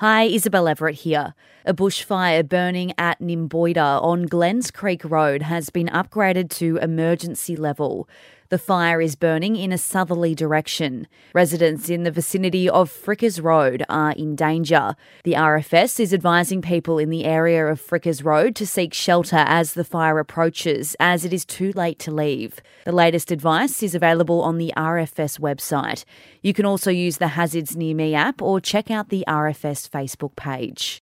Hi, Isabel Everett here. A bushfire burning at Nymboida on Glens Creek Road has been upgraded to emergency level. The fire is burning in a southerly direction. Residents in the vicinity of Frickers Road are in danger. The RFS is advising people in the area of Frickers Road to seek shelter as the fire approaches, as it is too late to leave. The latest advice is available on the RFS website. You can also use the Hazards Near Me app or check out the RFS Facebook page.